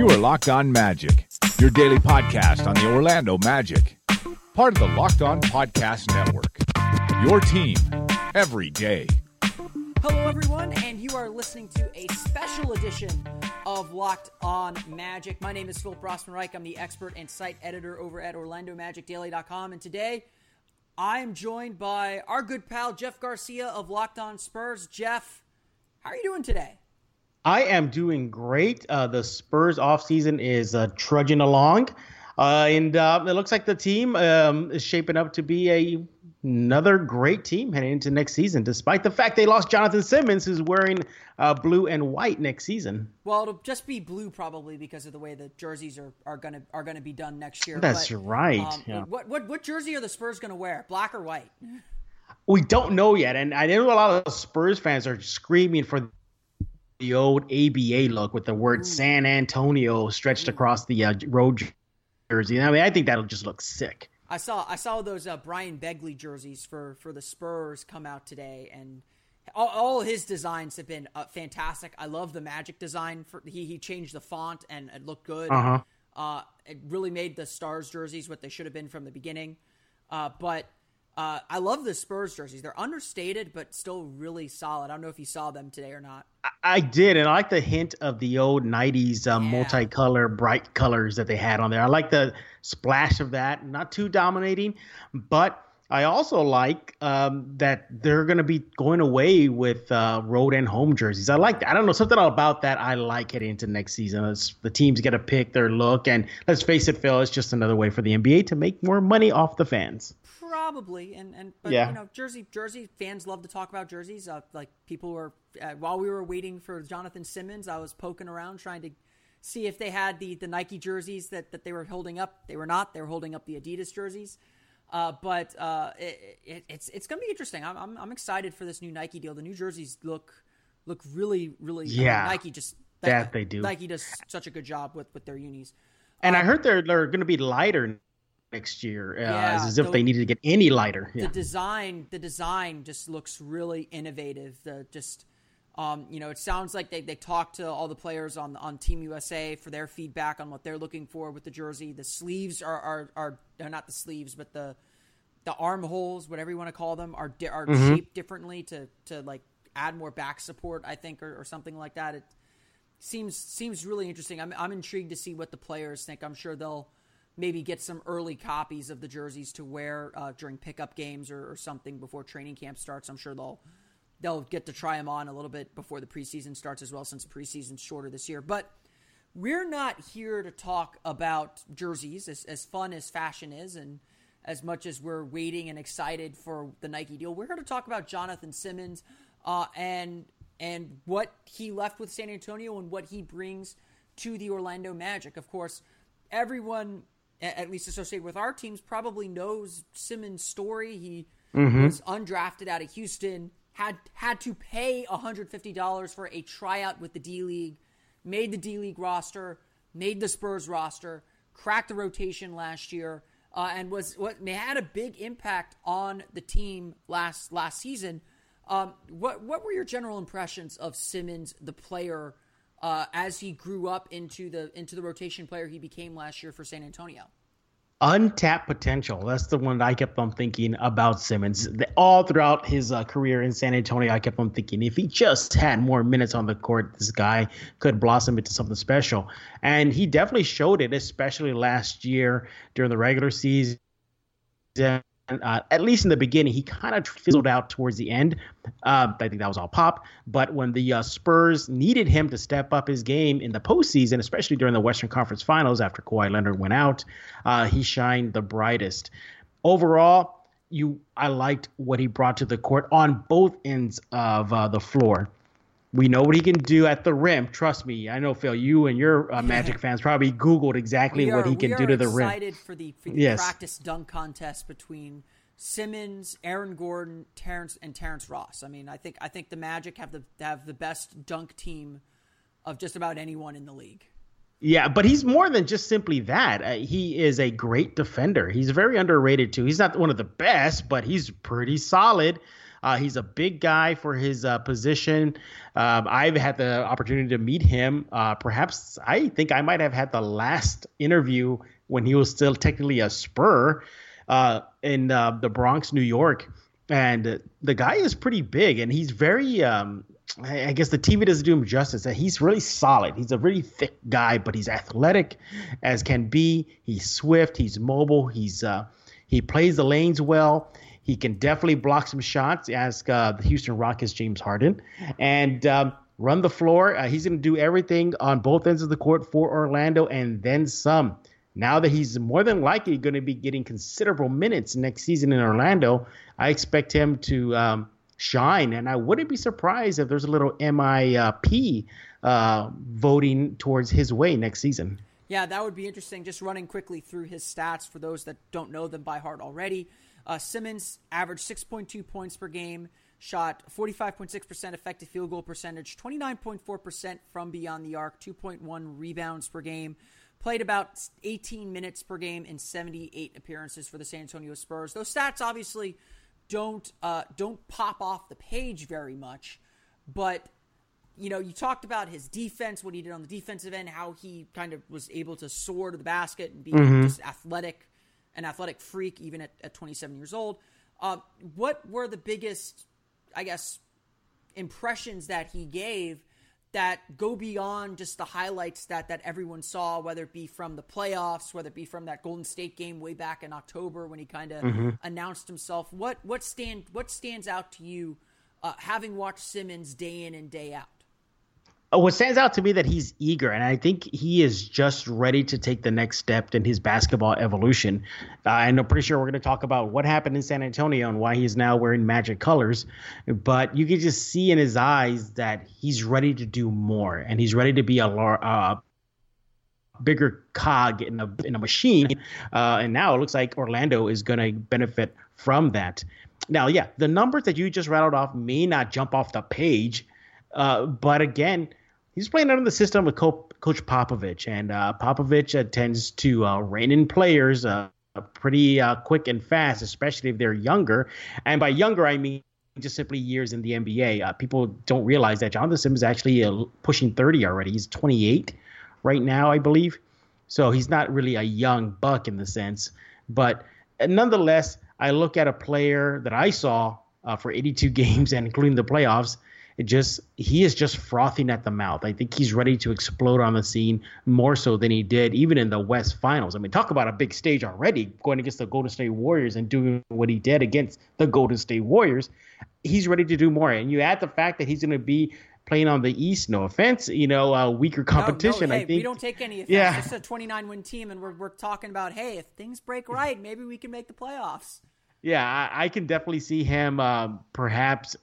You are Locked On Magic, your daily podcast on the Orlando Magic, part of the Locked On Podcast Network. Your team every day. Hello, everyone, and you are listening to a special edition of Locked On Magic. My name is Philip Rossman-Reich. I'm the expert and site editor over at OrlandoMagicDaily.com, and today I am joined by our good pal Jeff Garcia of Locked On Spurs. Jeff, how are you doing today? I am doing great. Uh, the Spurs offseason is uh, trudging along. Uh, and uh, it looks like the team um, is shaping up to be a another great team heading into next season, despite the fact they lost Jonathan Simmons, who's wearing uh, blue and white next season. Well, it'll just be blue probably because of the way the jerseys are, are gonna are gonna be done next year. That's but, right. Um, yeah. What what what jersey are the Spurs gonna wear? Black or white? We don't know yet, and I know a lot of Spurs fans are screaming for the old ABA look with the word Ooh. San Antonio stretched across the uh, road jersey. I mean, I think that'll just look sick. I saw I saw those uh, Brian Begley jerseys for for the Spurs come out today, and all, all his designs have been uh, fantastic. I love the Magic design. For he he changed the font and it looked good. Uh-huh. Uh, it really made the Stars jerseys what they should have been from the beginning. Uh, but uh, I love the Spurs jerseys. They're understated, but still really solid. I don't know if you saw them today or not. I, did, and I like the hint of the old '90s um, yeah. multicolor, bright colors that they had on there. I like the splash of that. Not too dominating, but I also like um, that they're going to be going away with uh, road and home jerseys. I like that. I don't know something about that. I like heading into next season. It's, the teams get to pick their look, and let's face it, Phil, it's just another way for the NBA to make more money off the fans. Probably, and and but yeah. you know, Jersey Jersey fans love to talk about jerseys. Uh, like people were uh, while we were waiting for Jonathan Simmons, I was poking around trying to see if they had the the Nike jerseys that that they were holding up. They were not. They were holding up the Adidas jerseys. Uh, but uh, it, it, it's it's going to be interesting. I'm, I'm, I'm excited for this new Nike deal. The new jerseys look look really really yeah. I mean, Nike just that they do. Nike does such a good job with with their unis. And um, I heard they're they're going to be lighter next year, uh, yeah, as if the, they needed to get any lighter. Yeah. The design, the design just looks really innovative. The just, um, you know, it sounds like they, they talked to all the players on on Team USA for their feedback on what they're looking for with the jersey. The sleeves are are are they're not the sleeves, but the the armholes, whatever you want to call them, are are mm-hmm. shaped differently to to like add more back support, I think, or, or something like that. It seems seems really interesting. I'm I'm intrigued to see what the players think. I'm sure they'll maybe get some early copies of the jerseys to wear uh, during pickup games or, or, something before training camp starts. I'm sure they'll they'll get to try them on a little bit before the preseason starts as well, since the preseason's shorter this year. But we're not here to talk about jerseys, as, as fun as fashion is, and as much as we're waiting and excited for the Nike deal. We're here to talk about Jonathan Simmons uh, and and what he left with San Antonio and what he brings to the Orlando Magic. Of course, everyone at least associated with our teams, probably knows Simmons' story. He mm-hmm. was undrafted out of Houston, had had to pay $150 for a tryout with the D League, made the D League roster, made the Spurs roster, cracked the rotation last year, uh, and was what had a big impact on the team last last season. Um, what what were your general impressions of Simmons, the player? Uh, as he grew up into the into the rotation player he became last year for San Antonio. Untapped potential. That's the one that I kept on thinking about Simmons. All throughout his uh, career in San Antonio, I kept on thinking if he just had more minutes on the court, this guy could blossom into something special. And he definitely showed it, especially last year during the regular season uh, at least in the beginning, he kind of fizzled out towards the end. Uh, I think that was all pop. But when the uh, Spurs needed him to step up his game in the postseason, especially during the Western Conference Finals after Kawhi Leonard went out, uh, he shined the brightest. Overall, you I liked what he brought to the court on both ends of uh, the floor. We know what he can do at the rim. Trust me. I know Phil. You and your uh, Magic fans probably Googled exactly are, what he can do to the rim. Excited for the, for the yes. practice dunk contest between Simmons, Aaron Gordon, Terrence, and Terrence Ross. I mean, I think I think the Magic have the have the best dunk team of just about anyone in the league. Yeah, but he's more than just simply that. Uh, he is a great defender. He's very underrated too. He's not one of the best, but he's pretty solid. Uh, he's a big guy for his uh, position. Um, I've had the opportunity to meet him. Uh, perhaps I think I might have had the last interview when he was still technically a Spur uh, in uh, the Bronx, New York. And the guy is pretty big, and he's very. Um, I guess the TV doesn't do him justice. He's really solid. He's a really thick guy, but he's athletic as can be. He's swift. He's mobile. He's uh, he plays the lanes well. He can definitely block some shots. Ask uh, the Houston Rockets James Harden, and um, run the floor. Uh, he's going to do everything on both ends of the court for Orlando and then some. Now that he's more than likely going to be getting considerable minutes next season in Orlando, I expect him to um, shine. And I wouldn't be surprised if there's a little MIP uh, voting towards his way next season. Yeah, that would be interesting. Just running quickly through his stats for those that don't know them by heart already. Uh, Simmons averaged 6.2 points per game, shot 45.6% effective field goal percentage, 29.4% from beyond the arc, 2.1 rebounds per game, played about 18 minutes per game in 78 appearances for the San Antonio Spurs. Those stats obviously don't uh, don't pop off the page very much, but you know, you talked about his defense, what he did on the defensive end, how he kind of was able to soar to the basket and be mm-hmm. just athletic, an athletic freak, even at, at 27 years old. Uh, what were the biggest, I guess, impressions that he gave that go beyond just the highlights that that everyone saw, whether it be from the playoffs, whether it be from that Golden State game way back in October when he kind of mm-hmm. announced himself. What what stand what stands out to you, uh, having watched Simmons day in and day out? Uh, what stands out to me that he's eager, and I think he is just ready to take the next step in his basketball evolution. Uh, and I'm pretty sure we're going to talk about what happened in San Antonio and why he's now wearing magic colors. But you can just see in his eyes that he's ready to do more, and he's ready to be a uh, bigger cog in a in a machine. Uh, and now it looks like Orlando is going to benefit from that. Now, yeah, the numbers that you just rattled off may not jump off the page, uh, but again he's playing under the system with Coach Popovich, and uh, Popovich uh, tends to uh, rein in players uh, pretty uh, quick and fast, especially if they're younger. And by younger, I mean just simply years in the NBA. Uh, people don't realize that Jonathan Simmons is actually pushing 30 already. He's 28 right now, I believe. So he's not really a young buck in the sense. But nonetheless, I look at a player that I saw for 82 games and including the playoffs – it just he is just frothing at the mouth. I think he's ready to explode on the scene more so than he did even in the West Finals. I mean, talk about a big stage already going against the Golden State Warriors and doing what he did against the Golden State Warriors. He's ready to do more, and you add the fact that he's going to be playing on the East. No offense, you know, uh, weaker competition. No, no, hey, I think we don't take any offense. Yeah. It's a 29 win team, and we're we're talking about hey, if things break right, maybe we can make the playoffs. Yeah, I, I can definitely see him uh, perhaps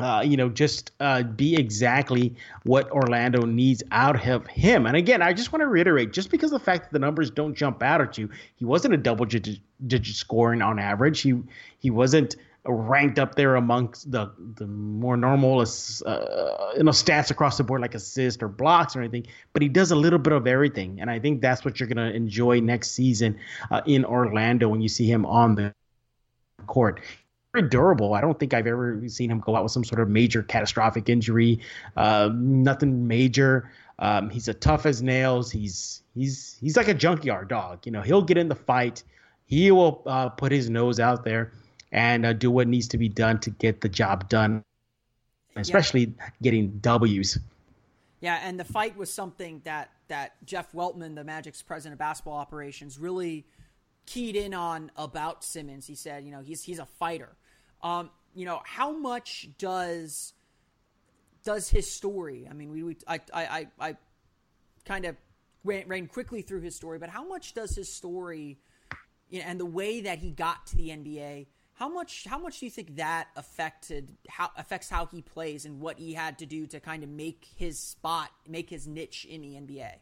uh, you know, just uh, be exactly what Orlando needs out of him. And again, I just want to reiterate, just because the fact that the numbers don't jump out at you, he wasn't a double digit, scoring on average. He he wasn't ranked up there amongst the the more normal uh, you know stats across the board like assists or blocks or anything. But he does a little bit of everything, and I think that's what you're gonna enjoy next season uh, in Orlando when you see him on the court very durable. I don't think I've ever seen him go out with some sort of major catastrophic injury. Uh, nothing major. Um, he's a tough as nails. He's he's he's like a junkyard dog. You know, he'll get in the fight. He will uh, put his nose out there and uh, do what needs to be done to get the job done, especially yeah. getting W's. Yeah, and the fight was something that that Jeff Weltman, the Magic's president of basketball operations, really keyed in on about Simmons. He said, you know, he's he's a fighter. Um, you know, how much does does his story? I mean, we, we I, I, I kind of ran, ran, quickly through his story, but how much does his story you know, and the way that he got to the NBA? How much how much do you think that affected how affects how he plays and what he had to do to kind of make his spot, make his niche in the NBA?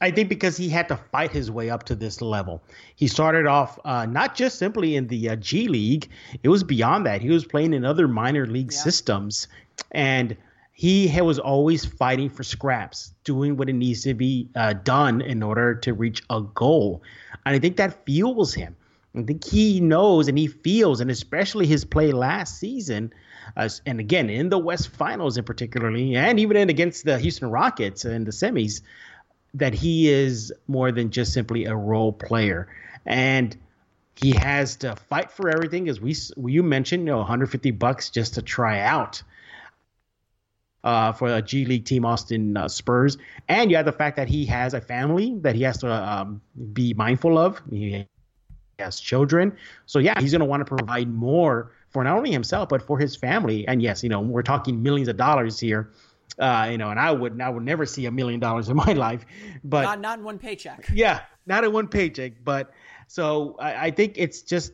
I think because he had to fight his way up to this level. He started off uh, not just simply in the uh, G League, it was beyond that. He was playing in other minor league yeah. systems. And he was always fighting for scraps, doing what it needs to be uh, done in order to reach a goal. And I think that fuels him. I think he knows and he feels, and especially his play last season, uh, and again in the West Finals in particularly, and even in against the Houston Rockets in the semis, that he is more than just simply a role player, and he has to fight for everything. As we you mentioned, you know, 150 bucks just to try out. Uh, for a G League team, Austin uh, Spurs, and you have the fact that he has a family that he has to um, be mindful of. He has children. So yeah, he's going to want to provide more for not only himself but for his family. And yes, you know, we're talking millions of dollars here. Uh, you know, and I would I would never see a million dollars in my life, but not not in one paycheck. Yeah, not in one paycheck. But so I, I think it's just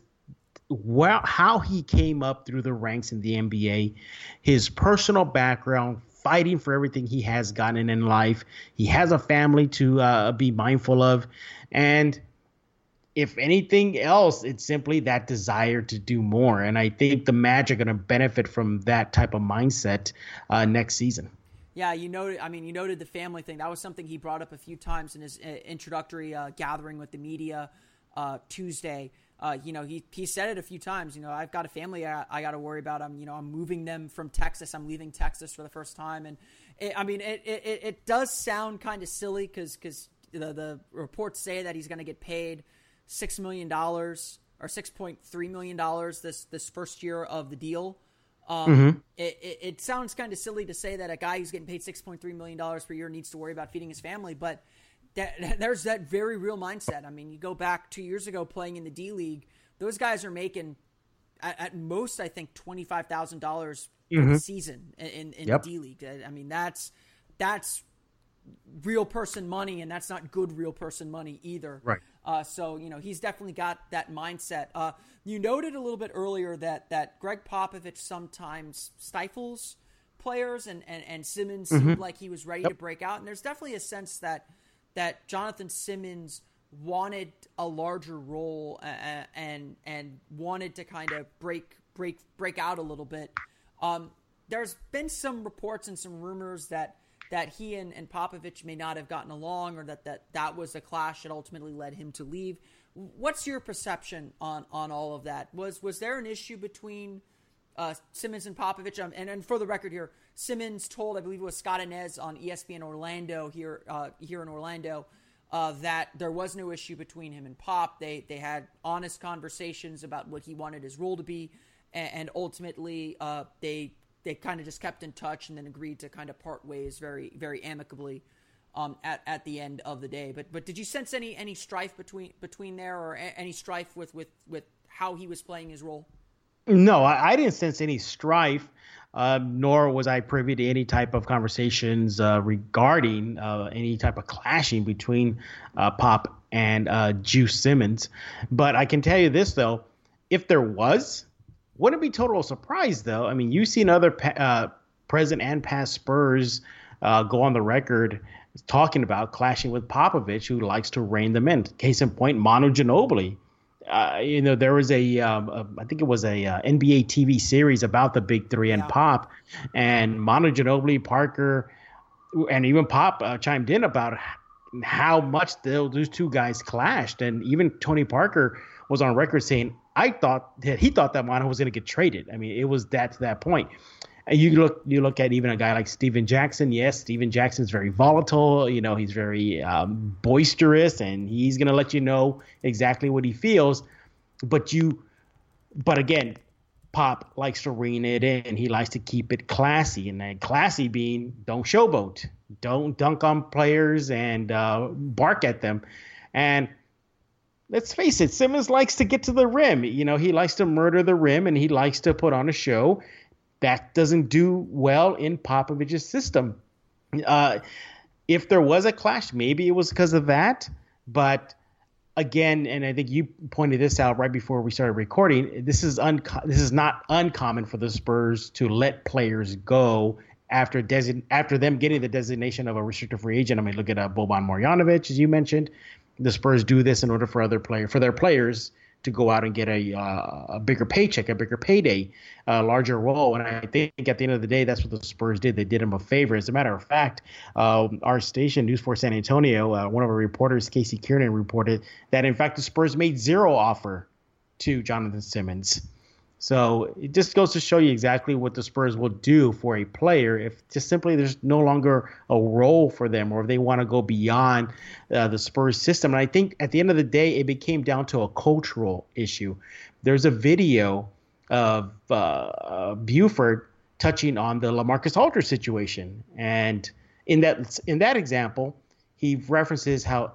well how he came up through the ranks in the NBA, his personal background, fighting for everything he has gotten in life. He has a family to uh, be mindful of, and if anything else, it's simply that desire to do more. And I think the Magic are going to benefit from that type of mindset uh, next season. Yeah, you noted. I mean, you noted the family thing. That was something he brought up a few times in his uh, introductory uh, gathering with the media uh, Tuesday. Uh, you know, he he said it a few times. You know, I've got a family I, I got to worry about. I'm you know I'm moving them from Texas. I'm leaving Texas for the first time, and it, I mean it, it it does sound kind of silly because because the the reports say that he's going to get paid six million dollars or six point three million dollars this this first year of the deal. Um, mm-hmm. it, it, it, sounds kind of silly to say that a guy who's getting paid six point three million dollars per year needs to worry about feeding his family, but that, there's that very real mindset. I mean, you go back two years ago playing in the D League; those guys are making at, at most, I think, twenty five thousand dollars mm-hmm. season in, in yep. the D League. I mean, that's that's real person money, and that's not good real person money either. Right. Uh, so you know he's definitely got that mindset. Uh, you noted a little bit earlier that that Gregg Popovich sometimes stifles players, and and, and Simmons mm-hmm. seemed like he was ready yep. to break out. And there's definitely a sense that that Jonathan Simmons wanted a larger role and and, and wanted to kind of break break break out a little bit. Um, there's been some reports and some rumors that that he and, and Popovich may not have gotten along or that, that that was a clash that ultimately led him to leave. What's your perception on, on all of that? Was was there an issue between uh, Simmons and Popovich? Um, and, and for the record here, Simmons told, I believe it was Scott Anez on ESPN Orlando here uh, here in Orlando, uh, that there was no issue between him and Pop. They they had honest conversations about what he wanted his role to be, and, and ultimately uh, they they kind of just kept in touch and then agreed to kind of part ways very very amicably um, at at the end of the day. But but did you sense any any strife between between there or a, any strife with with with how he was playing his role? No, I, I didn't sense any strife. Uh, nor was I privy to any type of conversations uh, regarding uh, any type of clashing between uh, Pop and uh, Juice Simmons. But I can tell you this though, if there was, wouldn't be total surprise though. I mean, you've seen other uh, present and past Spurs uh, go on the record talking about clashing with Popovich, who likes to rein them in. Case in point, Manu Ginobili. Uh, you know, there was a, um, a I think it was a uh, NBA TV series about the Big Three and yeah. Pop, and Manu Ginobili, Parker, and even Pop uh, chimed in about how much those two guys clashed, and even Tony Parker was on record saying, I thought that he thought that Manu was going to get traded. I mean, it was that to that point. And you look, you look at even a guy like Stephen Jackson. Yes, Stephen Jackson's very volatile. You know, he's very um, boisterous, and he's going to let you know exactly what he feels. But you, but again, Pop likes to rein it in. He likes to keep it classy, and then classy being don't showboat, don't dunk on players and uh, bark at them. And let's face it, Simmons likes to get to the rim. You know, he likes to murder the rim and he likes to put on a show. That doesn't do well in Popovich's system. Uh, if there was a clash, maybe it was because of that. But again, and I think you pointed this out right before we started recording. This is un- this is not uncommon for the Spurs to let players go after design after them getting the designation of a restricted free agent. I mean, look at uh, Boban Marjanovic, as you mentioned the Spurs do this in order for other player for their players to go out and get a uh, a bigger paycheck, a bigger payday, a larger role. And I think at the end of the day, that's what the Spurs did. They did him a favor. As a matter of fact, uh, our station, News 4 San Antonio, uh, one of our reporters, Casey Kiernan, reported that in fact the Spurs made zero offer to Jonathan Simmons. So it just goes to show you exactly what the Spurs will do for a player if just simply there's no longer a role for them or if they want to go beyond uh, the Spurs system. And I think at the end of the day, it became down to a cultural issue. There's a video of uh, uh, Buford touching on the LaMarcus Aldridge situation, and in that in that example, he references how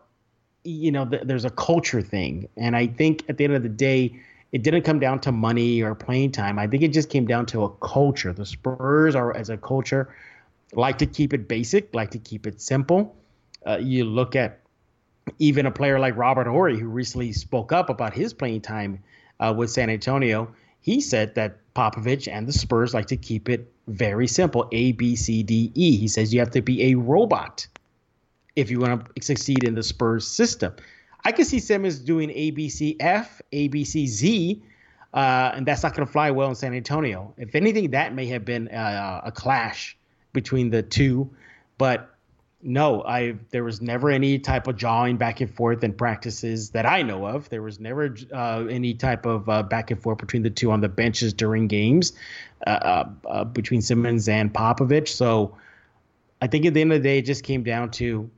you know th- there's a culture thing, and I think at the end of the day it didn't come down to money or playing time. I think it just came down to a culture. The Spurs are, as a culture, like to keep it basic, like to keep it simple. Uh, you look at even a player like Robert Horry, who recently spoke up about his playing time uh, with San Antonio. He said that Popovich and the Spurs like to keep it very simple A, B, C, D, E. He says you have to be a robot if you want to succeed in the Spurs system. I could see Simmons doing ABCF, ABCZ, uh, and that's not going to fly well in San Antonio. If anything, that may have been uh, a clash between the two, but no, I there was never any type of jawing back and forth in practices that I know of. There was never uh, any type of uh, back and forth between the two on the benches during games uh, uh between Simmons and Popovich. So I think at the end of the day, it just came down to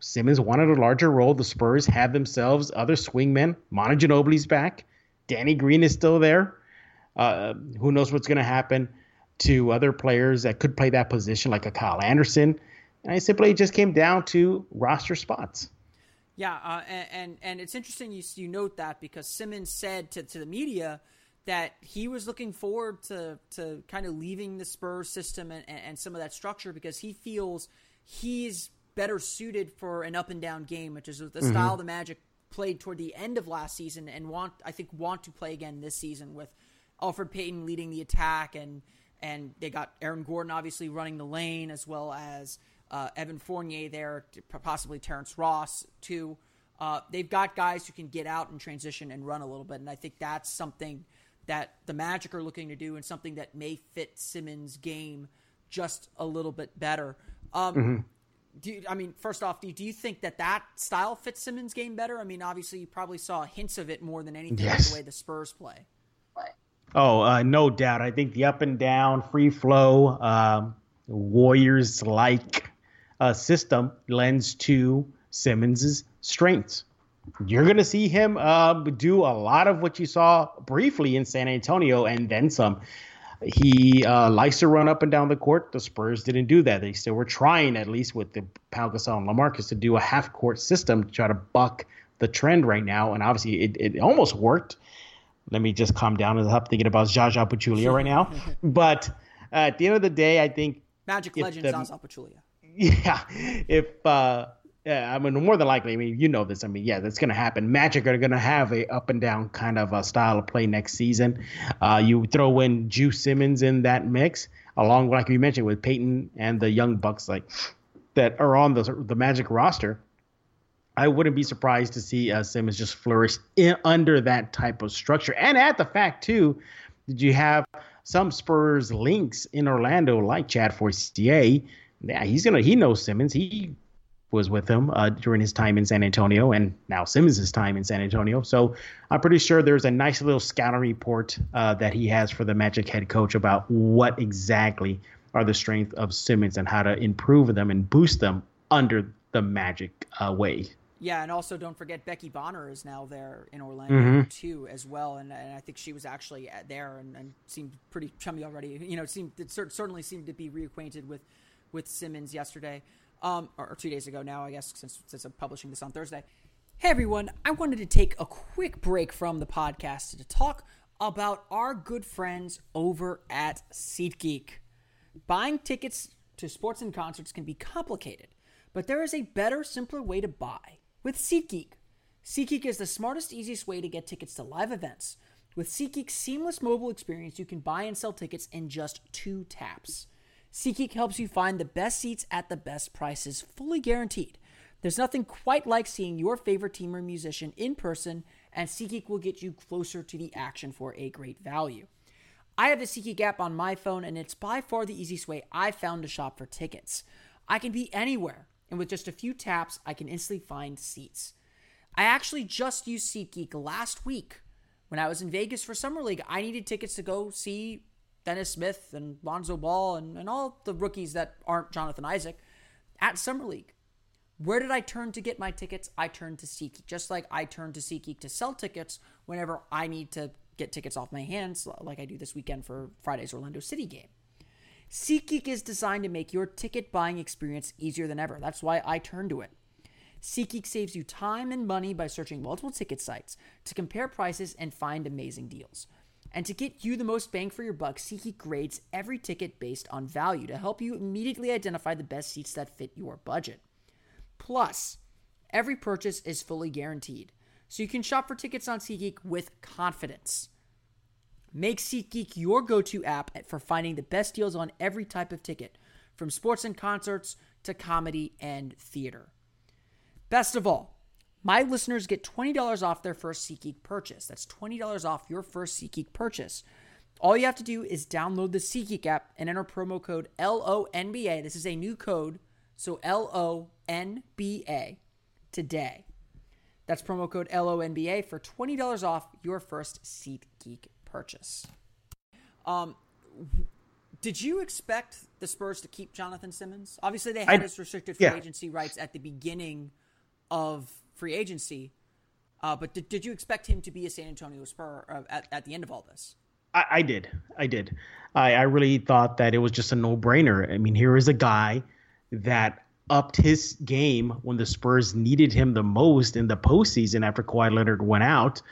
Simmons wanted a larger role. The Spurs have themselves other swingmen. Manu Ginobili's back. Danny Green is still there. Uh, who knows what's going to happen to other players that could play that position, like a Kyle Anderson. And I simply just came down to roster spots. Yeah, uh, and, and, and it's interesting you you note that because Simmons said to to the media that he was looking forward to to kind of leaving the Spurs system and, and some of that structure because he feels he's better suited for an up and down game, which is the mm-hmm. style the Magic played toward the end of last season and want I think want to play again this season with Elfrid Payton leading the attack and and they got Aaron Gordon obviously running the lane as well as uh, Evan Fournier there, possibly Terrence Ross too. Uh, they've got guys who can get out and transition and run a little bit, and I think that's something that the Magic are looking to do and something that may fit Simmons' game just a little bit better. Um, mm-hmm do you, I mean, first off, do you, do you think that that style fits Simmons' game better? I mean, obviously, you probably saw hints of it more than anything yes. the way the Spurs play. Oh, uh, no doubt. I think the up and down, free flow, uh, Warriors like uh, system lends to Simmons's strengths. You're going to see him uh, do a lot of what you saw briefly in San Antonio and then some. He uh, likes to run up and down the court. The Spurs didn't do that. They still were trying, at least with the Pau Gasol and LaMarcus, to do a half court system to try to buck the trend right now. And obviously, it, it almost worked. Let me just calm down and stop thinking about Zaza Pachulia right now. but uh, at the end of the day, I think Magic legend the, Zaza Pachulia. Yeah, if uh, yeah, I mean, more than likely, I mean, you know this. I mean, yeah, that's going to happen. Magic are going to have a up and down kind of a style of play next season. Uh, you throw in Juice Simmons in that mix, along like you mentioned with Payton and the young Bucks, like that are on the the Magic roster. I wouldn't be surprised to see uh, Simmons just flourish in, under that type of structure. And at the fact too, did you have some Spurs links in Orlando, like Chad Forcier? Yeah, he's gonna he knows Simmons. He was with him uh, during his time in San Antonio and now Simmons' time in San Antonio. So I'm pretty sure there's a nice little scouting report uh, that he has for the Magic head coach about what exactly are the strengths of Simmons and how to improve them and boost them under the Magic uh, way. Yeah, and also don't forget Becky Bonner is now there in Orlando mm-hmm. too, as well, and, and I think she was actually there and, and seemed pretty chummy already. You know, it seemed it certainly seemed to be reacquainted with with Simmons yesterday um, or two days ago now, I guess, since, since I'm publishing this on Thursday. Hey everyone, I wanted to take a quick break from the podcast to talk about our good friends over at SeatGeek. Buying tickets to sports and concerts can be complicated, but there is a better, simpler way to buy with SeatGeek. SeatGeek is the smartest, easiest way to get tickets to live events. With SeatGeek's seamless mobile experience, you can buy and sell tickets in just two taps. SeatGeek helps you find the best seats at the best prices, fully guaranteed. There's nothing quite like seeing your favorite team or musician in person, and SeatGeek will get you closer to the action for a great value. I have the SeatGeek app on my phone, and it's by far the easiest way I've found to shop for tickets. I can be anywhere, and with just a few taps, I can instantly find seats. I actually just used SeatGeek last week when I was in Vegas for Summer League, I needed tickets to go see Dennis Smith and Lonzo Ball and, and all the rookies that aren't Jonathan Isaac at Summer League. Where did I turn to get my tickets? I turned to SeatGeek, just like I turned to SeatGeek to sell tickets whenever I need to get tickets off my hands, like I do this weekend for Friday's Orlando City game. SeatGeek is designed to make your ticket buying experience easier than ever. That's why I turn to it. SeatGeek saves you time and money by searching multiple ticket sites to compare prices and find amazing deals. And to get you the most bang for your buck, SeatGeek grades every ticket based on value to help you immediately identify the best seats that fit your budget. Plus, every purchase is fully guaranteed, so you can shop for tickets on SeatGeek with confidence. Make SeatGeek your go to app for finding the best deals on every type of ticket, from sports and concerts to comedy and theater. Best of all, my listeners get $20 off their first SeatGeek purchase. That's $20 off your first SeatGeek purchase. All you have to do is download the SeatGeek app and enter promo code LONBA. This is a new code, so L O N B A today. That's promo code LONBA for $20 off your first SeatGeek purchase. Um, did you expect the Spurs to keep Jonathan Simmons? Obviously, they had I, his restricted free yeah. agency rights at the beginning of free agency. Uh, but did, did you expect him to be a San Antonio Spur uh, at, at the end of all this? I, I did. I did. I, I really thought that it was just a no brainer. I mean, here is a guy that upped his game when the Spurs needed him the most in the postseason after Kawhi Leonard went out.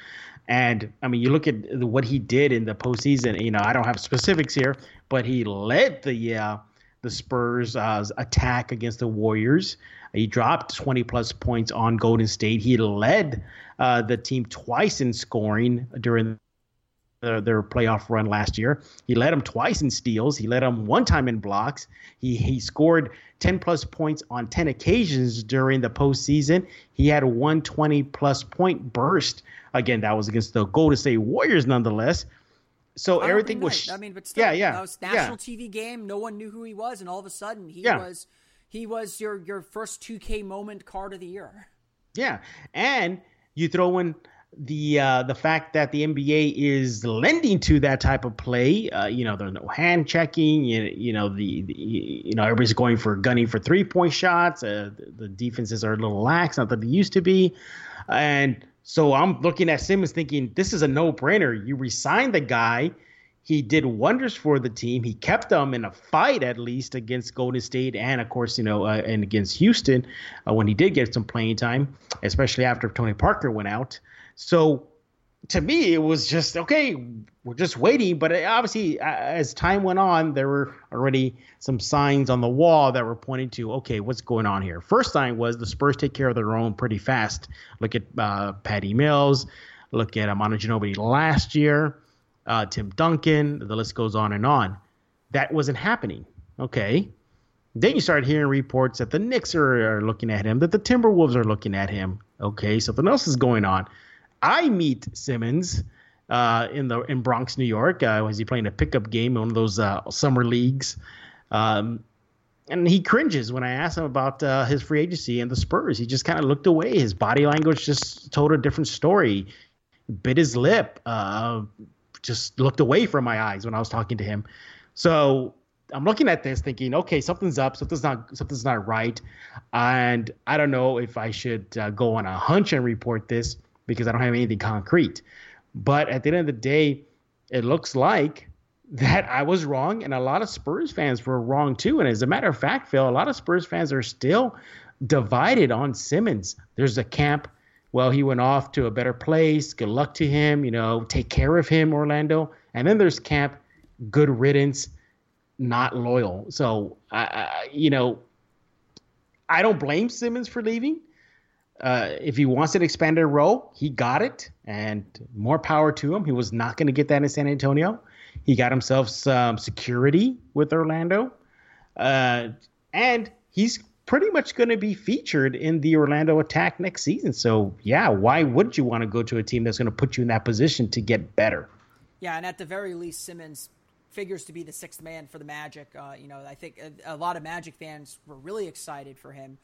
And I mean, you look at what he did in the postseason. You know, I don't have specifics here, but he led the uh, the Spurs' uh, attack against the Warriors. He dropped 20 plus points on Golden State. He led uh, the team twice in scoring during their, their playoff run last year. He led them twice in steals. He led them one time in blocks. He he scored 10 plus points on 10 occasions during the postseason. He had a 120 plus point burst. Again, that was against the Golden State Warriors, nonetheless. So everything was. I mean, but still, yeah, yeah, that was national yeah. TV game. No one knew who he was, and all of a sudden, he yeah. was he was your your first 2K moment card of the year. Yeah, and you throw in the uh, the fact that the NBA is lending to that type of play. Uh, you know, there's no hand checking. You, you know, the, the, you know everybody's going for gunning for three point shots. Uh, the, the, defenses are a little lax, not that they used to be, and so I'm looking at Simmons thinking this is a no brainer. You resign the guy he did wonders for the team. He kept them in a fight at least against Golden State and of course you know uh, and against Houston uh, when he did get some playing time, especially after Tony Parker went out. So to me, it was just okay. We're just waiting, but obviously, as time went on, there were already some signs on the wall that were pointing to okay, what's going on here. First sign was the Spurs take care of their own pretty fast. Look at uh, Patty Mills. Look at Manu Ginobili last year uh, Tim Duncan, the list goes on and on. That wasn't happening. Okay. Then you start hearing reports that the Knicks are, are looking at him, that the Timberwolves are looking at him. Okay, something else is going on. I meet Simmons uh, in the in Bronx, New York. Uh, was he playing a pickup game in one of those uh, summer leagues? Um, and he cringes when I ask him about uh, his free agency and the Spurs. He just kind of looked away. His body language just told a different story. Bit his lip. Uh, just looked away from my eyes when I was talking to him. So I'm looking at this thinking, okay, something's up, something's not, something's not right, and I don't know if I should uh, go on a hunch and report this because I don't have anything concrete. But at the end of the day, it looks like that I was wrong, and a lot of Spurs fans were wrong too. And as a matter of fact, Phil, a lot of Spurs fans are still divided on Simmons. There's a camp well, he went off to a better place. Good luck to him. You know, take care of him, Orlando. And then there's Camp, good riddance, not loyal. So, I, you know, I don't blame Simmons for leaving. Uh, if he wants an expanded role, he got it, and more power to him. He was not going to get that in San Antonio. He got himself some security with Orlando, uh, and he's pretty much going to be featured in the Orlando attack next season. So, yeah, why would you want to go to a team that's going to put you in that position to get better? Yeah, and at the very least, Simmons figures to be the sixth man for the Magic. Uh, you know, I think a, a, lot of Magic fans were really excited for him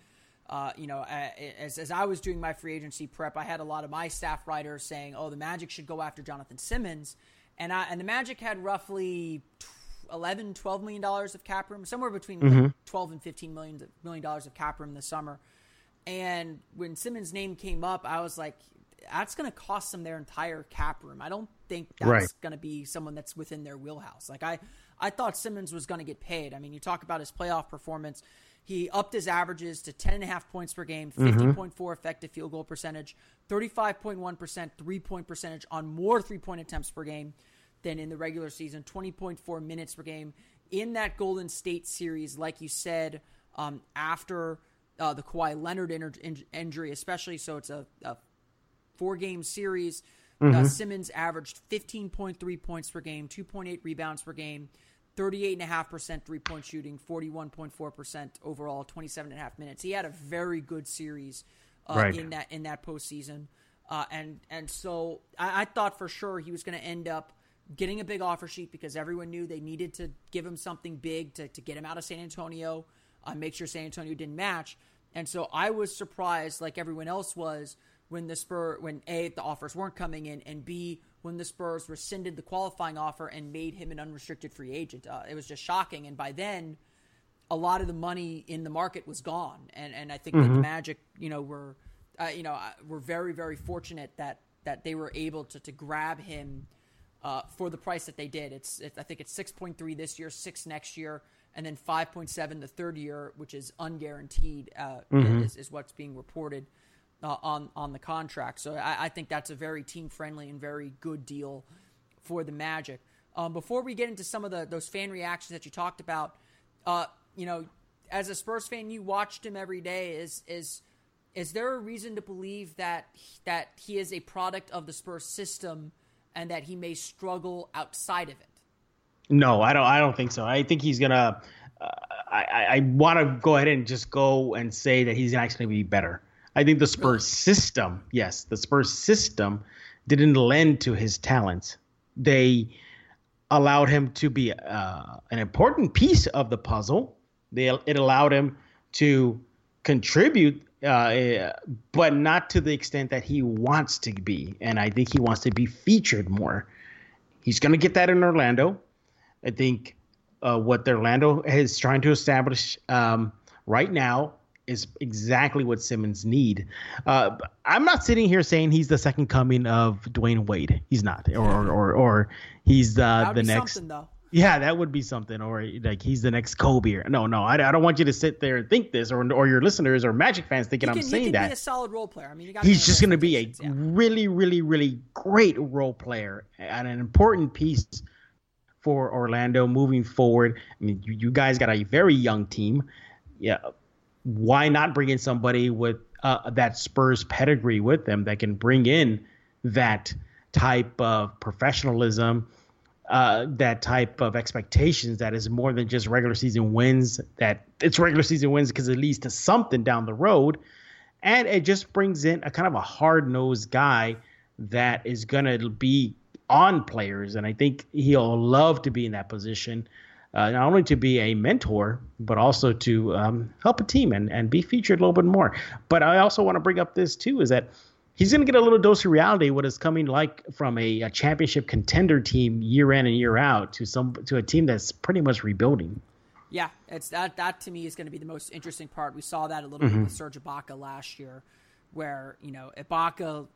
uh, you know, as, as I was doing my free agency prep, I had a lot of my staff writers saying, "Oh, the Magic should go after Jonathan Simmons," and I, and the Magic had roughly 11, 12 million dollars of cap room, somewhere between mm-hmm. like 12 and 15 million million dollars of cap room this summer. And when Simmons' name came up, I was like, that's going to cost them their entire cap room. I don't think that's right. going to be someone that's within their wheelhouse. Like I, I thought Simmons was going to get paid. I mean, you talk about his playoff performance. He upped his averages to 10.5 points per game, 50.4 mm-hmm. effective field goal percentage, 35.1% three point percentage on more three point attempts per game than in the regular season, 20.4 minutes per game. In that Golden State series, like you said, um, after uh, the Kawhi Leonard in- injury, especially, so it's a, a four game series. Uh, mm-hmm. Uh, Simmons averaged 15.3 points per game, 2.8 rebounds per game, 38.5% three point shooting, 41.4% overall, 27.5 minutes. He had a very good series uh, right. in that in that postseason. Uh, and and so I, I, thought for sure he was going to end up getting a big offer sheet because everyone knew they needed to give him something big to, to get him out of San Antonio, uh, make sure San Antonio didn't match. And so I was surprised, like everyone else was, when the Spurs, when A the offers weren't coming in and B when the Spurs rescinded the qualifying offer and made him an unrestricted free agent. Uh, it was just shocking and by then a lot of the money in the market was gone and and I think mm-hmm. that the mm-hmm. Magic, you know, were uh, you know, uh, were very very fortunate that that they were able to to grab him uh, for the price that they did. It's, I think it's 6.3 this year, 6 next year and then 5.7 the third year, which is unguaranteed, uh, mm-hmm. is, is, what's being reported uh, on on the contract. So I, I, think that's a very team friendly and very good deal for the Magic. Um, before we get into some of the those fan reactions that you talked about, uh, you know, as a Spurs fan, you watched him every day. Is is is there a reason to believe that that he is a product of the Spurs system and that he may struggle outside of it? No, I don't. I don't think so. I think he's gonna. Uh, I, I want to go ahead and just go and say that he's actually going to be better. I think the Spurs system, yes, the Spurs system didn't lend to his talents. They allowed him to be uh, an important piece of the puzzle. They it allowed him to contribute, uh, but not to the extent that he wants to be. And I think he wants to be featured more. He's going to get that in Orlando. I think uh, what Orlando is trying to establish um, right now is exactly what Simmons need. Uh, I'm not sitting here saying he's the second coming of Dwyane Wade. He's not, or or or, he's the the next. Something though. Yeah, that would be something, or like he's the next Kobe. Or, no, no, I, I don't want you to sit there and think this, or or your listeners or Magic fans thinking can, I'm saying that. Be a solid role player. I mean, he's just going to be a yeah. really, really, really great role player and an important piece for Orlando moving forward. I mean, you, you guys got a very young team. Yeah, why not bring in somebody with uh, that Spurs pedigree with them that can bring in that type of professionalism, uh, that type of expectations that is more than just regular season wins. That it's regular season wins because it leads to something down the road, and it just brings in a kind of a hard nosed guy that is gonna be on players, and I think he'll love to be in that position uh, not only to be a mentor, but also to um, help a team and, and be featured a little bit more. But I also want to bring up this too is that he's going to get a little dose of reality what is coming like from a, a, championship contender team year in and year out to some to a team that's pretty much rebuilding. Yeah, it's that that to me is going to be the most interesting part. We saw that a little mm-hmm. bit with Serge Ibaka last year, where you know Ibaka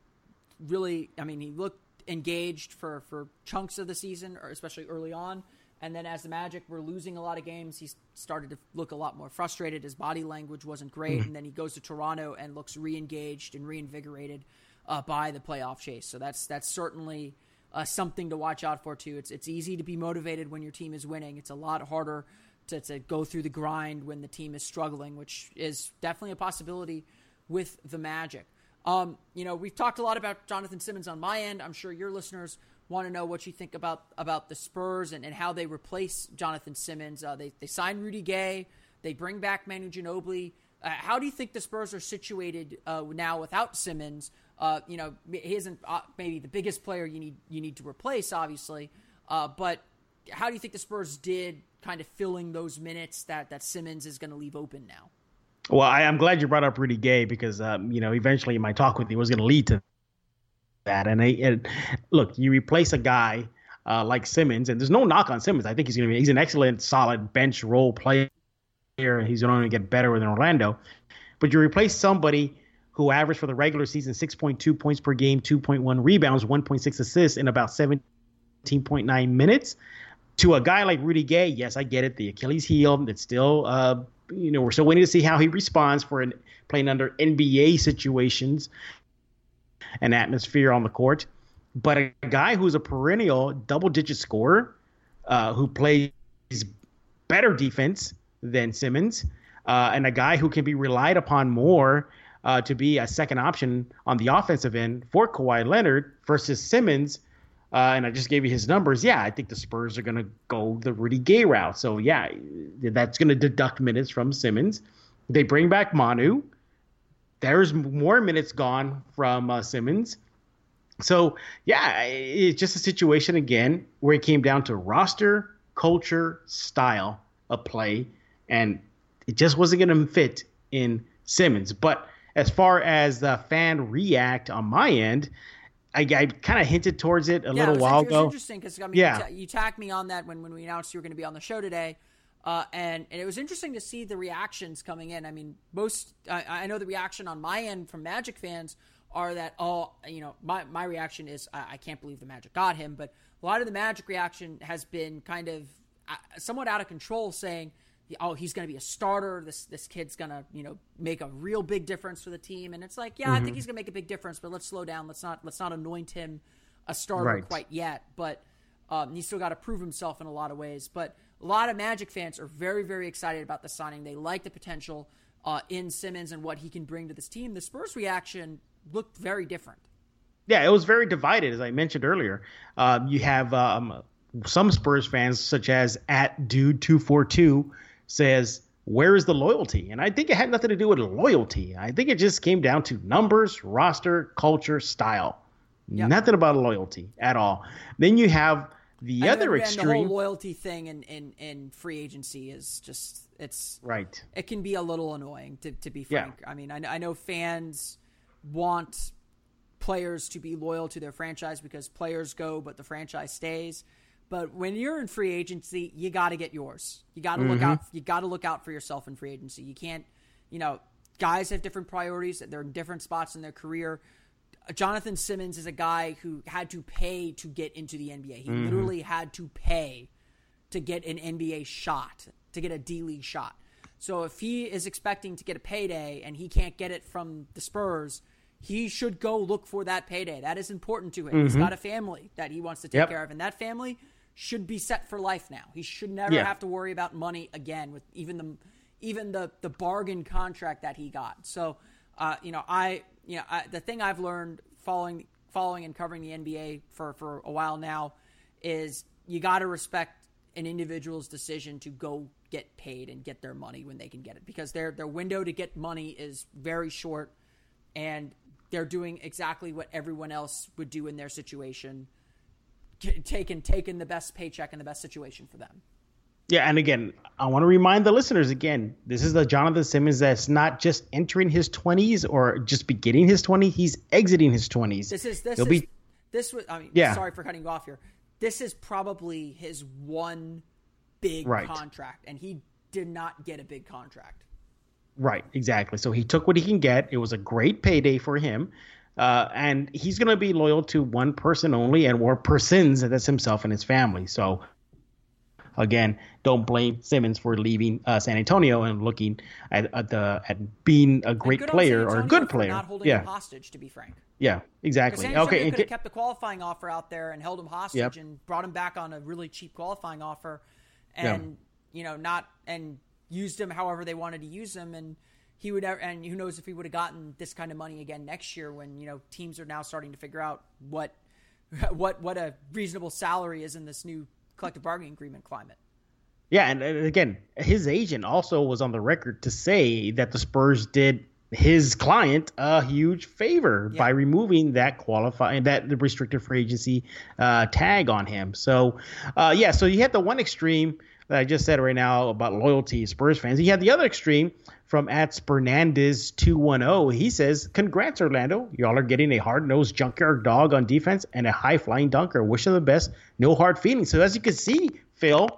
really, I mean, he looked engaged for for chunks of the season, or especially early on and then as the Magic were losing a lot of games, he started to look a lot more frustrated. His body language wasn't great. Mm-hmm. And then he goes to Toronto and looks re engaged and reinvigorated uh, by the playoff chase. So that's that's certainly uh, something to watch out for, too. It's, it's easy to be motivated when your team is winning, it's a lot harder to, to go through the grind when the team is struggling, which is definitely a possibility with the Magic. Um, you know, we've talked a lot about Jonathan Simmons on my end. I'm sure your listeners want to know what you think about about the Spurs and, and how they replace Jonathan Simmons. Uh, they they sign Rudy Gay. They bring back Manu Ginobili. Uh, how do you think the Spurs are situated uh, now without Simmons? Uh, you know, he isn't uh, maybe the biggest player you need you need to replace, obviously. Uh, but how do you think the Spurs did, kind of filling those minutes that that Simmons is going to leave open now? Well, I, am glad you brought up Rudy Gay because um, you know eventually my talk with you was going to lead to that. And, they, and look, you replace a guy uh, like Simmons, and there's no knock on Simmons. I think he's going to be he's an excellent, solid bench role player. He's going to get better with Orlando. But you replace somebody who averaged for the regular season 6.2 points per game, 2.1 rebounds, 1.6 assists in about 17.9 minutes. To a guy like Rudy Gay, yes, I get it. The Achilles heel. It's still, uh, you know, we're still waiting to see how he responds for an, playing under NBA situations and atmosphere on the court. But a guy who's a perennial double-digit scorer, uh, who plays better defense than Simmons, uh, and a guy who can be relied upon more uh, to be a second option on the offensive end for Kawhi Leonard versus Simmons. Uh, and I just gave you his numbers. Yeah, I think the Spurs are going to go the Rudy Gay route. So, yeah, that's going to deduct minutes from Simmons. They bring back Manu. There's more minutes gone from uh, Simmons. So, yeah, it's just a situation again where it came down to roster, culture, style of play, and it just wasn't going to fit in Simmons. But as far as the fan react on my end, I, I kind of hinted towards it a yeah, little it while ago. interesting because I mean, yeah. you, t- you tagged me on that when, when we announced you were going to be on the show today. Uh, and, and it was interesting to see the reactions coming in. I mean, most I, I, know the reaction on my end from Magic fans are that oh, you know, my my reaction is I, I can't believe the Magic got him, but a lot of the Magic reaction has been kind of uh, somewhat out of control, saying oh, he's going to be a starter. This this kid's going to you know make a real big difference for the team. And it's like, yeah, mm-hmm. I think mm-hmm. he's going to make a big difference, but let's slow down. Let's not let's not anoint him a starter right. quite yet. But um, he's still got to prove himself in a lot of ways. But a lot of Magic fans are very very excited about the signing. They like the potential uh, in Simmons and what he can bring to this team. The Spurs reaction looked very different. Yeah, it was very divided, as I mentioned earlier. Um, you have um, some Spurs fans, such as at dude two four two says, where is the loyalty? And I think it had nothing to do with loyalty. I think it just came down to numbers, roster, culture, style. Yep. Nothing about loyalty at all. Then you have the other extreme. The whole loyalty thing in, in, in free agency is just it's right. It can be a little annoying to, to be frank. Yeah. I mean, I, I know fans want players to be loyal to their franchise because players go, but the franchise stays. But when you're in free agency, you got to get yours. You got to mm-hmm. look out. You got to look out for yourself in free agency. You can't, you know, guys have different priorities. They're in different spots in their career. Jonathan Simmons is a guy who had to pay to get into the NBA. He mm-hmm. literally had to pay to get an NBA shot, to get a D League shot. So if he is expecting to get a payday and he can't get it from the Spurs, he should go look for that payday. That is important to him. Mm-hmm. He's got a family that he wants to take yep. care of, and that family should be set for life now. He should never yeah. have to worry about money again with even the even the the bargain contract that he got. So, uh, you know, I you know I, the thing I've learned following following and covering the NBA for for a while now is you got to respect an individual's decision to go get paid and get their money when they can get it because their their window to get money is very short and they're doing exactly what everyone else would do in their situation taken taken the best paycheck and the best situation for them. Yeah, and again, I want to remind the listeners again, this is the Jonathan Simmons that's not just entering his 20s or just beginning his 20s, he's exiting his 20s. This is this He'll is, be, this was I mean, yeah. sorry for cutting you off here. This is probably his one big right. contract and he did not get a big contract. Right, exactly. So he took what he can get. It was a great payday for him. Uh, and he's going to be loyal to one person only and more persons, that's himself and his family. So, again, don't blame Simmons for leaving uh, San Antonio and looking at, at, the at being a great player or a good player. Not holding yeah. him hostage, to be frank. Yeah, exactly. San okay, could have kept the qualifying offer out there and held him hostage yep. and brought him back on a really cheap qualifying offer, and yeah. you know not and used him however they wanted to use him and he would and who knows if he would have gotten this kind of money again next year when you know teams are now starting to figure out what what what a reasonable salary is in this new collective bargaining agreement climate. Yeah, and, and again, his agent also was on the record to say that the Spurs did his client a huge favor yeah. by removing that qualifying that the restricted free agency uh, tag on him. So, uh, yeah, so you had the one extreme that I just said right now about loyalty Spurs fans. He had the other extreme from at Spernandez 210. He says, Congrats, Orlando. Y'all are getting a hard nosed junkyard dog on defense and a high flying dunker. Wish them the best. No hard feelings. So, as you can see, Phil,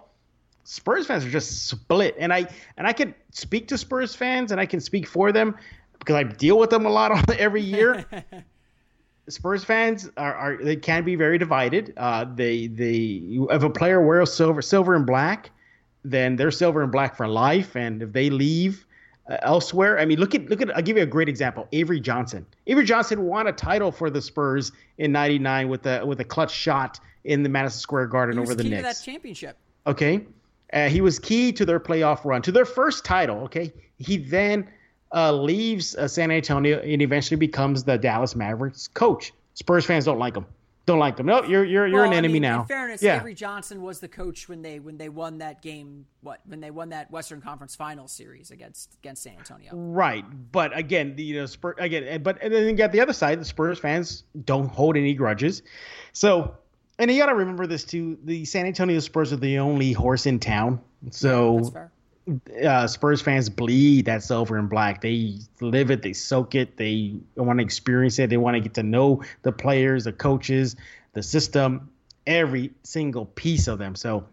Spurs fans are just split. And I and I can speak to Spurs fans and I can speak for them because I deal with them a lot every year. Spurs fans are, are, they can be very divided. Uh, they they if a player wears silver silver and black, then they're silver and black for life. And if they leave uh, elsewhere, I mean, look at look at. I'll give you a great example. Avery Johnson. Avery Johnson won a title for the Spurs in '99 with a with a clutch shot in the Madison Square Garden over the key Knicks. that championship. Okay, uh, he was key to their playoff run, to their first title. Okay, he then uh, leaves uh, San Antonio and eventually becomes the Dallas Mavericks coach. Spurs fans don't like him. Don't like them. No, you're you're you're well, an enemy I mean, now. In fairness, yeah. Avery Johnson was the coach when they when they won that game. What when they won that Western Conference Final series against against San Antonio. Right, but again, the you know Spurs again, eh, but and then you got the other side. The Spurs fans don't hold any grudges, so and you got to remember this too. The San Antonio Spurs are the only horse in town. So uh, Spurs fans bleed that silver and black. They live it, they soak it, they want to experience it. They want to get to know the players, the coaches, the system, every single piece of them. So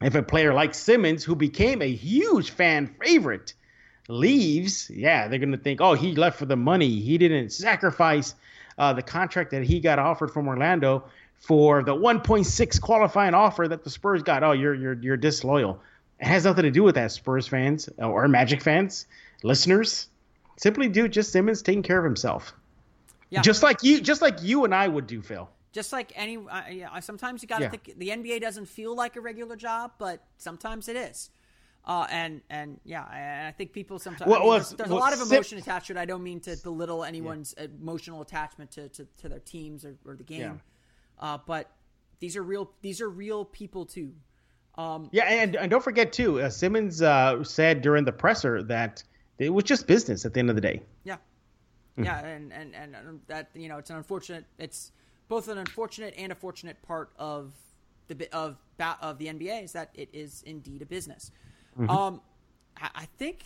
if a player like Simmons, who became a huge fan favorite, leaves, yeah, they're going to think, oh, he left for the money. He didn't sacrifice uh, the contract that he got offered from Orlando for the 1.6 qualifying offer that the Spurs got. Oh, you're you're you're disloyal. It has nothing to do with that, Spurs fans or Magic fans, listeners. Simply do just Simmons taking care of himself. Yeah. Just like you, just like you and I would do, Phil. Just like any, uh, yeah, sometimes you got to yeah. think the NBA doesn't feel like a regular job, but sometimes it is. Uh, and and yeah, and I think people sometimes well, I mean, there's, there's well, a lot of emotion attached to it. I don't mean to belittle anyone's yeah. emotional attachment to, to, to, their teams or, or the game. Uh, but these are real. These are real people too. Um, yeah, and, and don't forget too. Uh, Simmons uh, said during the presser that it was just business at the end of the day. Yeah, mm. yeah, and, and and that you know it's an unfortunate. It's both an unfortunate and a fortunate part of the of of the NBA is that it is indeed a business. Mm-hmm. Um, I think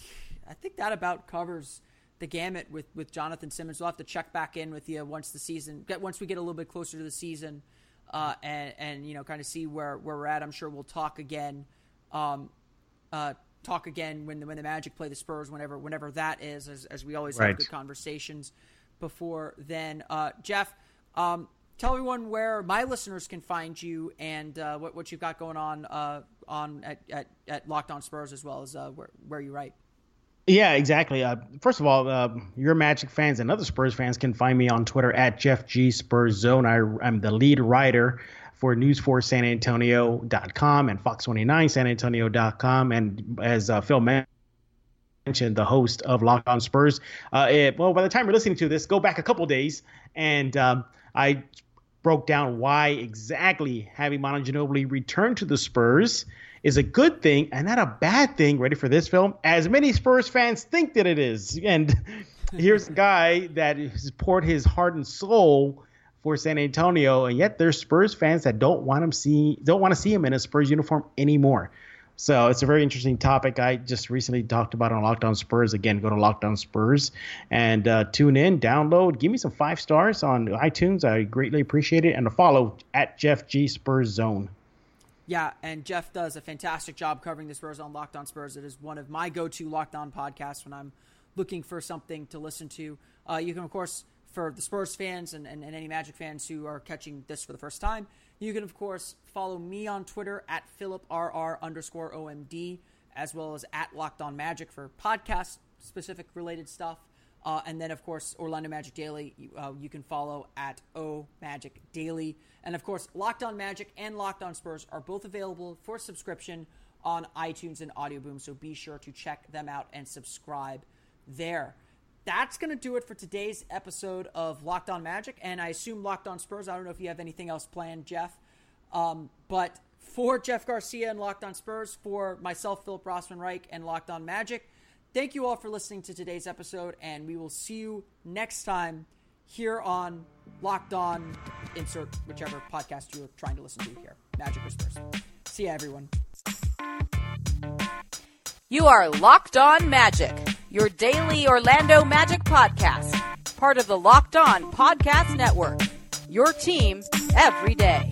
I think that about covers the gamut with with Jonathan Simmons. We'll have to check back in with you once the season get once we get a little bit closer to the season, uh, and and you know kind of see where where we're at. I'm sure we'll talk again. Um, uh, talk again when the, when the Magic play the Spurs, whenever whenever that is, as, as we always right. have good conversations before then. Uh, Jeff, um, tell everyone where my listeners can find you and uh, what what you've got going on uh, on at, at, at Locked On Spurs as well as uh, where where you write. Yeah, exactly. Uh, first of all, uh, your Magic fans and other Spurs fans can find me on Twitter at Jeff G Spurs Zone. I, am the lead writer for News4SanAntonio.com and Fox29SanAntonio.com, and as uh, Phil mentioned, the host of Locked On Spurs. Uh, it, well, by the time you're listening to this, go back a couple days, and um, I broke down why exactly having Manu Ginobili return to the Spurs is a good thing and not a bad thing. Ready for this Phil? As many Spurs fans think that it is. And here's a guy that has poured his heart and soul for San Antonio, and yet there's Spurs fans that don't want him see don't want to see him in a Spurs uniform anymore. So it's a very interesting topic. I just recently talked about on Locked On Spurs. Again, go to Locked On Spurs and uh, tune in, download, give me some five stars on iTunes. I greatly appreciate it, and a follow at Jeff G Spurs Zone. Yeah, and Jeff does a fantastic job covering the Spurs on Locked On Spurs. It is one of my go-to Locked On podcasts when I'm looking for something to listen to. Uh, you can, of course, for the Spurs fans and, and, and, any Magic fans who are catching this for the first time, you can, of course, follow me on Twitter at PhilipRR underscore OMD, as well as at Locked On Magic for podcast specific related stuff. Uh, and then, of course, Orlando Magic Daily, uh, you can follow at O Magic Daily. And of course, Locked On Magic and Locked On Spurs are both available for subscription on iTunes and Audioboom. So be sure to check them out and subscribe there. That's going to do it for today's episode of Locked On Magic. And I assume Locked On Spurs. I don't know if you have anything else planned, Jeff. Um, but for Jeff Garcia and Locked On Spurs, for myself, Philip Rossman Reich, and Locked On Magic, Thank you all for listening to today's episode, and we will see you next time here on Locked On, insert whichever podcast you're trying to listen to here, Magic whispers. See ya, everyone. You are Locked On Magic, your daily Orlando Magic podcast, part of the Locked On Podcast Network. Your team every day.